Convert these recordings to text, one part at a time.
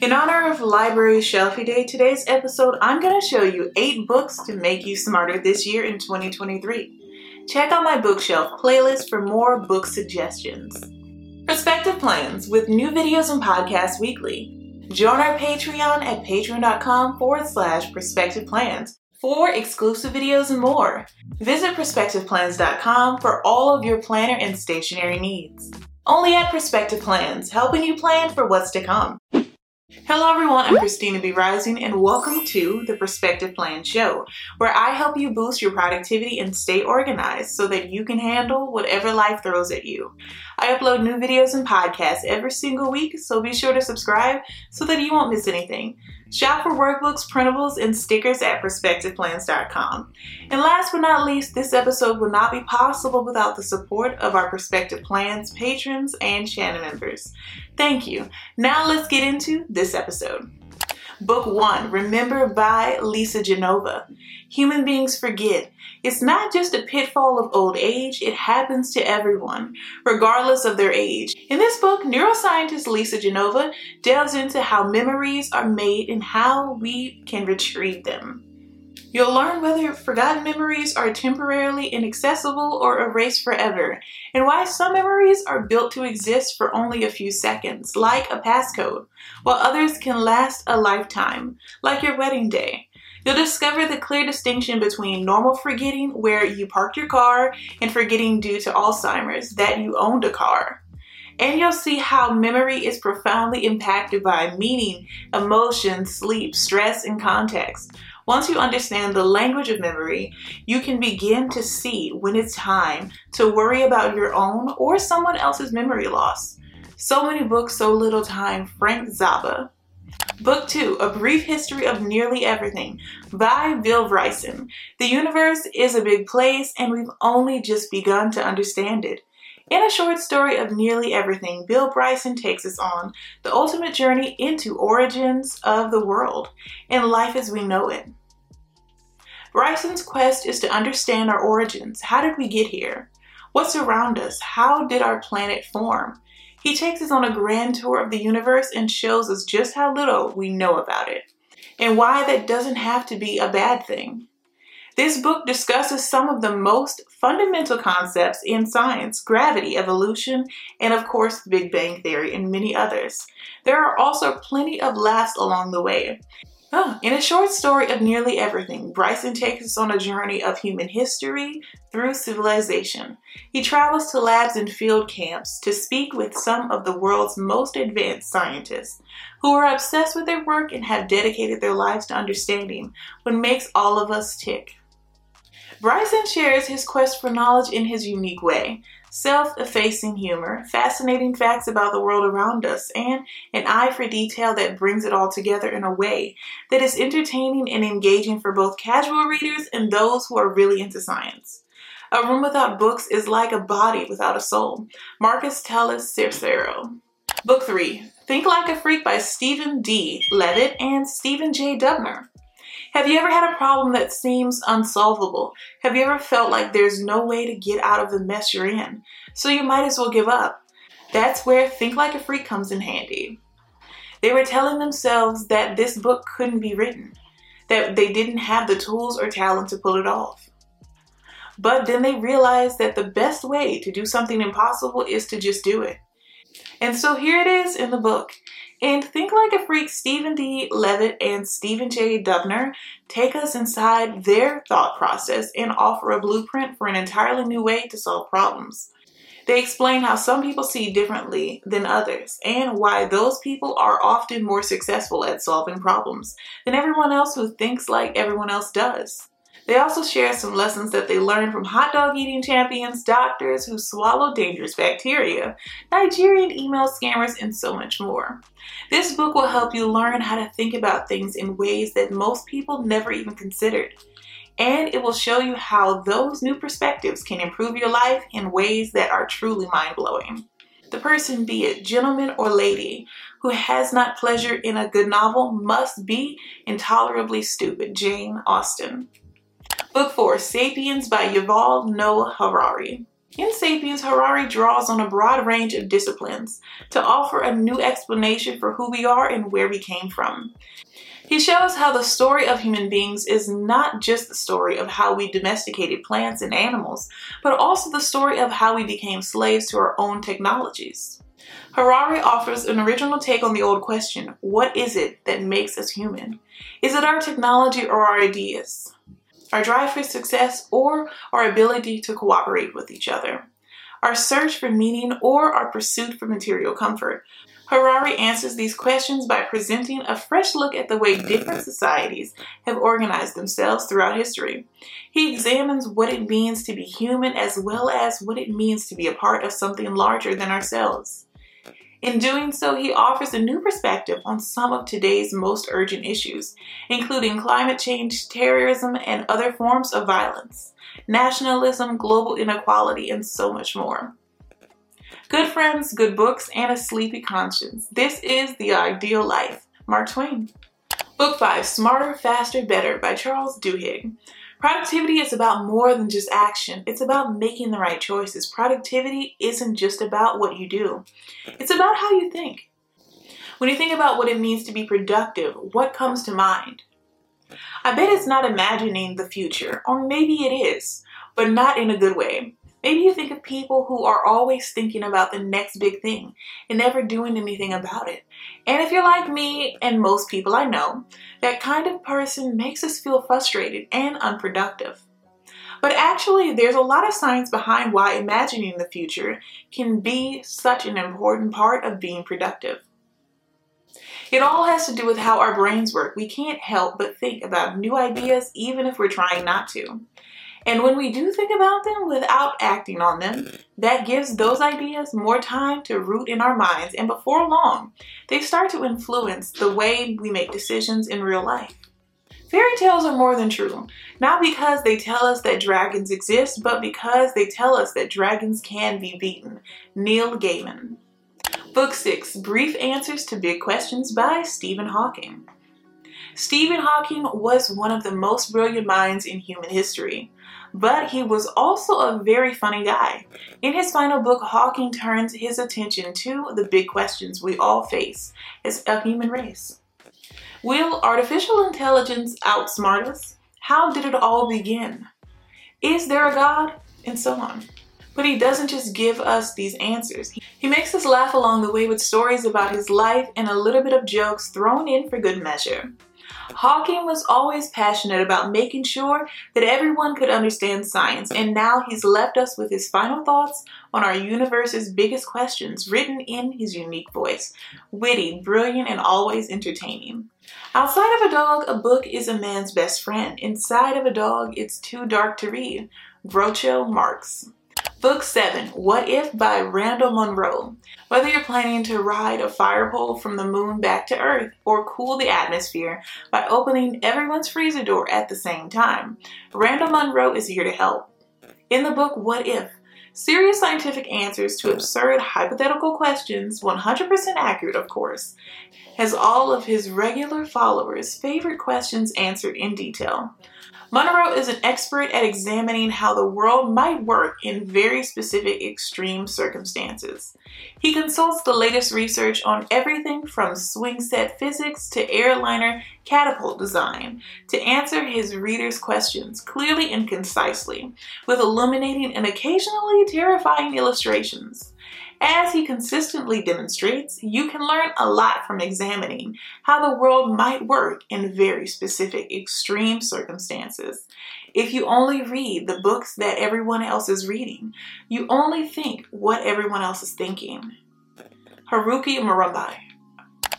In honor of Library Shelfie Day, today's episode, I'm going to show you 8 books to make you smarter this year in 2023. Check out my bookshelf playlist for more book suggestions. Perspective Plans with new videos and podcasts weekly. Join our Patreon at patreon.com forward slash perspective plans for exclusive videos and more. Visit perspectiveplans.com for all of your planner and stationery needs. Only at Perspective Plans, helping you plan for what's to come. Hello everyone, I'm Christina B. Rising and welcome to the Perspective Plan Show, where I help you boost your productivity and stay organized so that you can handle whatever life throws at you. I upload new videos and podcasts every single week, so be sure to subscribe so that you won't miss anything. Shop for workbooks, printables, and stickers at perspectiveplans.com. And last but not least, this episode would not be possible without the support of our Perspective Plans patrons and channel members. Thank you. Now let's get into this episode. Book 1 Remember by Lisa Genova. Human beings forget. It's not just a pitfall of old age, it happens to everyone, regardless of their age. In this book, neuroscientist Lisa Genova delves into how memories are made and how we can retrieve them. You'll learn whether forgotten memories are temporarily inaccessible or erased forever, and why some memories are built to exist for only a few seconds, like a passcode, while others can last a lifetime, like your wedding day. You'll discover the clear distinction between normal forgetting, where you parked your car, and forgetting due to Alzheimer's, that you owned a car. And you'll see how memory is profoundly impacted by meaning, emotion, sleep, stress, and context. Once you understand the language of memory, you can begin to see when it's time to worry about your own or someone else's memory loss. So many books, so little time. Frank Zappa. Book 2 A Brief History of Nearly Everything by Bill Bryson. The universe is a big place, and we've only just begun to understand it. In a short story of nearly everything, Bill Bryson takes us on the ultimate journey into origins of the world and life as we know it. Bryson's quest is to understand our origins. How did we get here? What's around us? How did our planet form? He takes us on a grand tour of the universe and shows us just how little we know about it, and why that doesn't have to be a bad thing. This book discusses some of the most fundamental concepts in science gravity, evolution, and of course, the Big Bang Theory, and many others. There are also plenty of laughs along the way. Oh, in a short story of nearly everything, Bryson takes us on a journey of human history through civilization. He travels to labs and field camps to speak with some of the world's most advanced scientists who are obsessed with their work and have dedicated their lives to understanding what makes all of us tick. Bryson shares his quest for knowledge in his unique way, self effacing humor, fascinating facts about the world around us, and an eye for detail that brings it all together in a way that is entertaining and engaging for both casual readers and those who are really into science. A room without books is like a body without a soul. Marcus Tullius Cicero. Book 3 Think Like a Freak by Steven D. Levitt and Stephen J. Dubner. Have you ever had a problem that seems unsolvable? Have you ever felt like there's no way to get out of the mess you're in? So you might as well give up. That's where Think Like a Freak comes in handy. They were telling themselves that this book couldn't be written, that they didn't have the tools or talent to pull it off. But then they realized that the best way to do something impossible is to just do it. And so here it is in the book. And Think Like a Freak, Steven D. Levitt and Stephen J. Dubner take us inside their thought process and offer a blueprint for an entirely new way to solve problems. They explain how some people see differently than others and why those people are often more successful at solving problems than everyone else who thinks like everyone else does. They also share some lessons that they learned from hot dog eating champions, doctors who swallow dangerous bacteria, Nigerian email scammers, and so much more. This book will help you learn how to think about things in ways that most people never even considered. And it will show you how those new perspectives can improve your life in ways that are truly mind blowing. The person, be it gentleman or lady, who has not pleasure in a good novel must be intolerably stupid. Jane Austen. Book 4 Sapiens by Yuval Noah Harari. In Sapiens, Harari draws on a broad range of disciplines to offer a new explanation for who we are and where we came from. He shows how the story of human beings is not just the story of how we domesticated plants and animals, but also the story of how we became slaves to our own technologies. Harari offers an original take on the old question what is it that makes us human? Is it our technology or our ideas? Our drive for success or our ability to cooperate with each other? Our search for meaning or our pursuit for material comfort? Harari answers these questions by presenting a fresh look at the way different societies have organized themselves throughout history. He examines what it means to be human as well as what it means to be a part of something larger than ourselves. In doing so, he offers a new perspective on some of today's most urgent issues, including climate change, terrorism, and other forms of violence, nationalism, global inequality, and so much more. Good friends, good books, and a sleepy conscience. This is the ideal life. Mark Twain. Book 5 Smarter, Faster, Better by Charles Duhigg. Productivity is about more than just action. It's about making the right choices. Productivity isn't just about what you do, it's about how you think. When you think about what it means to be productive, what comes to mind? I bet it's not imagining the future, or maybe it is, but not in a good way. Maybe you think of people who are always thinking about the next big thing and never doing anything about it. And if you're like me and most people I know, that kind of person makes us feel frustrated and unproductive. But actually, there's a lot of science behind why imagining the future can be such an important part of being productive. It all has to do with how our brains work. We can't help but think about new ideas even if we're trying not to. And when we do think about them without acting on them, that gives those ideas more time to root in our minds, and before long, they start to influence the way we make decisions in real life. Fairy tales are more than true, not because they tell us that dragons exist, but because they tell us that dragons can be beaten. Neil Gaiman. Book 6 Brief Answers to Big Questions by Stephen Hawking. Stephen Hawking was one of the most brilliant minds in human history but he was also a very funny guy. In his final book, Hawking turns his attention to the big questions we all face as a human race. Will artificial intelligence outsmart us? How did it all begin? Is there a God? And so on. But he doesn't just give us these answers. He makes us laugh along the way with stories about his life and a little bit of jokes thrown in for good measure. Hawking was always passionate about making sure that everyone could understand science, and now he's left us with his final thoughts on our universe's biggest questions, written in his unique voice. Witty, brilliant, and always entertaining. Outside of a dog, a book is a man's best friend. Inside of a dog, it's too dark to read. Groucho Marx. Book 7 What If by Randall Munroe. Whether you're planning to ride a fire pole from the moon back to Earth or cool the atmosphere by opening everyone's freezer door at the same time, Randall Munroe is here to help. In the book What If, serious scientific answers to absurd hypothetical questions, 100% accurate, of course, has all of his regular followers' favorite questions answered in detail. Munroe is an expert at examining how the world might work in very specific extreme circumstances. He consults the latest research on everything from swing set physics to airliner catapult design to answer his readers' questions clearly and concisely, with illuminating and occasionally terrifying illustrations. As he consistently demonstrates, you can learn a lot from examining how the world might work in very specific extreme circumstances. If you only read the books that everyone else is reading, you only think what everyone else is thinking. Haruki Murakami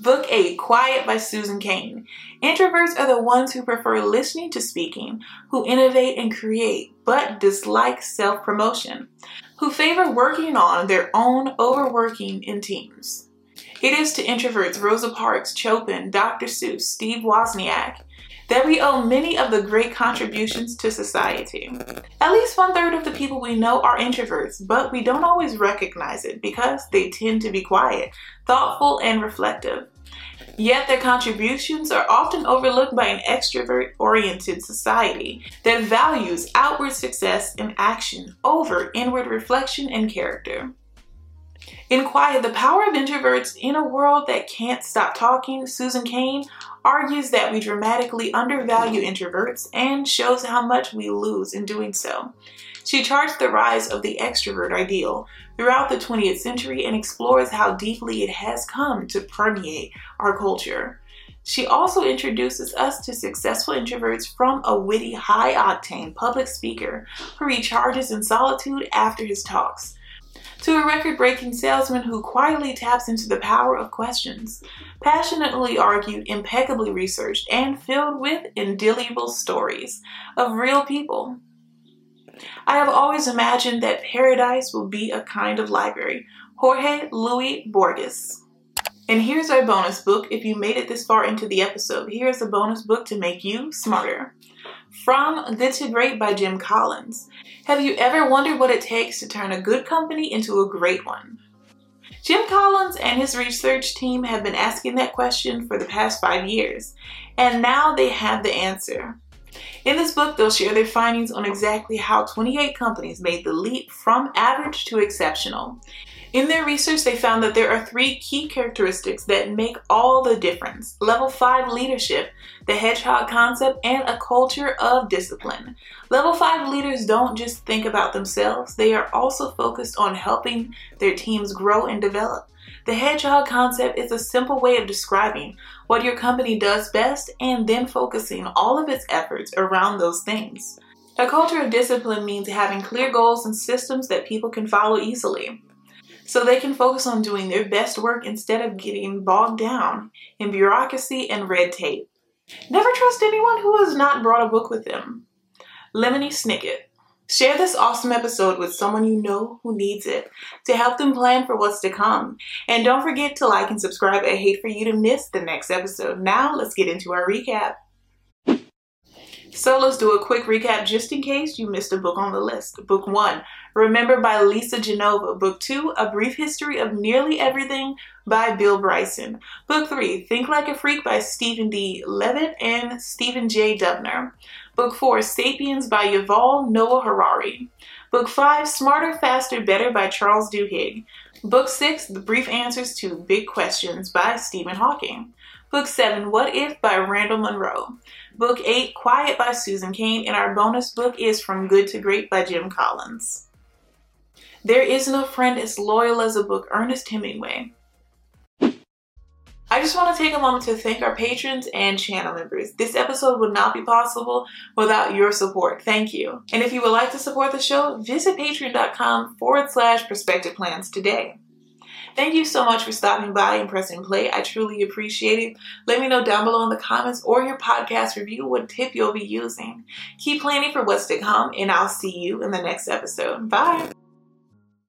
Book 8 Quiet by Susan Cain. Introverts are the ones who prefer listening to speaking, who innovate and create, but dislike self promotion who favor working on their own overworking in teams. It is to introverts Rosa Parks, Chopin, Dr. Seuss, Steve Wozniak, that we owe many of the great contributions to society. At least one third of the people we know are introverts, but we don't always recognize it because they tend to be quiet, thoughtful, and reflective. Yet their contributions are often overlooked by an extrovert oriented society that values outward success and action over inward reflection and character. In Quiet, The Power of Introverts in a World That Can't Stop Talking, Susan Cain argues that we dramatically undervalue introverts and shows how much we lose in doing so. She charts the rise of the extrovert ideal throughout the 20th century and explores how deeply it has come to permeate our culture. She also introduces us to successful introverts from a witty, high octane public speaker who recharges in solitude after his talks to a record breaking salesman who quietly taps into the power of questions, passionately argued, impeccably researched, and filled with indelible stories of real people. I have always imagined that paradise will be a kind of library. Jorge Luis Borges. And here's our bonus book. If you made it this far into the episode, here's a bonus book to make you smarter. From Good to Great by Jim Collins. Have you ever wondered what it takes to turn a good company into a great one? Jim Collins and his research team have been asking that question for the past five years, and now they have the answer. In this book, they'll share their findings on exactly how 28 companies made the leap from average to exceptional. In their research, they found that there are three key characteristics that make all the difference level 5 leadership, the hedgehog concept, and a culture of discipline. Level 5 leaders don't just think about themselves, they are also focused on helping their teams grow and develop. The hedgehog concept is a simple way of describing what your company does best and then focusing all of its efforts around those things. A culture of discipline means having clear goals and systems that people can follow easily so they can focus on doing their best work instead of getting bogged down in bureaucracy and red tape. Never trust anyone who has not brought a book with them. Lemony Snicket. Share this awesome episode with someone you know who needs it to help them plan for what's to come. And don't forget to like and subscribe. I hate for you to miss the next episode. Now, let's get into our recap. So let's do a quick recap just in case you missed a book on the list. Book one, Remember by Lisa Genova. Book two, A Brief History of Nearly Everything by Bill Bryson. Book three, Think Like a Freak by Steven D. Levitt and Stephen J. Dubner. Book four, Sapiens by Yuval Noah Harari. Book five, Smarter, Faster, Better by Charles Duhigg. Book six, The Brief Answers to Big Questions by Stephen Hawking. Book 7, What If by Randall Munroe. Book 8, Quiet by Susan Cain. And our bonus book is From Good to Great by Jim Collins. There is no friend as loyal as a book, Ernest Hemingway. I just want to take a moment to thank our patrons and channel members. This episode would not be possible without your support. Thank you. And if you would like to support the show, visit patreon.com forward slash perspective plans today. Thank you so much for stopping by and pressing play. I truly appreciate it. Let me know down below in the comments or your podcast review what tip you'll be using. Keep planning for what's to come, and I'll see you in the next episode. Bye.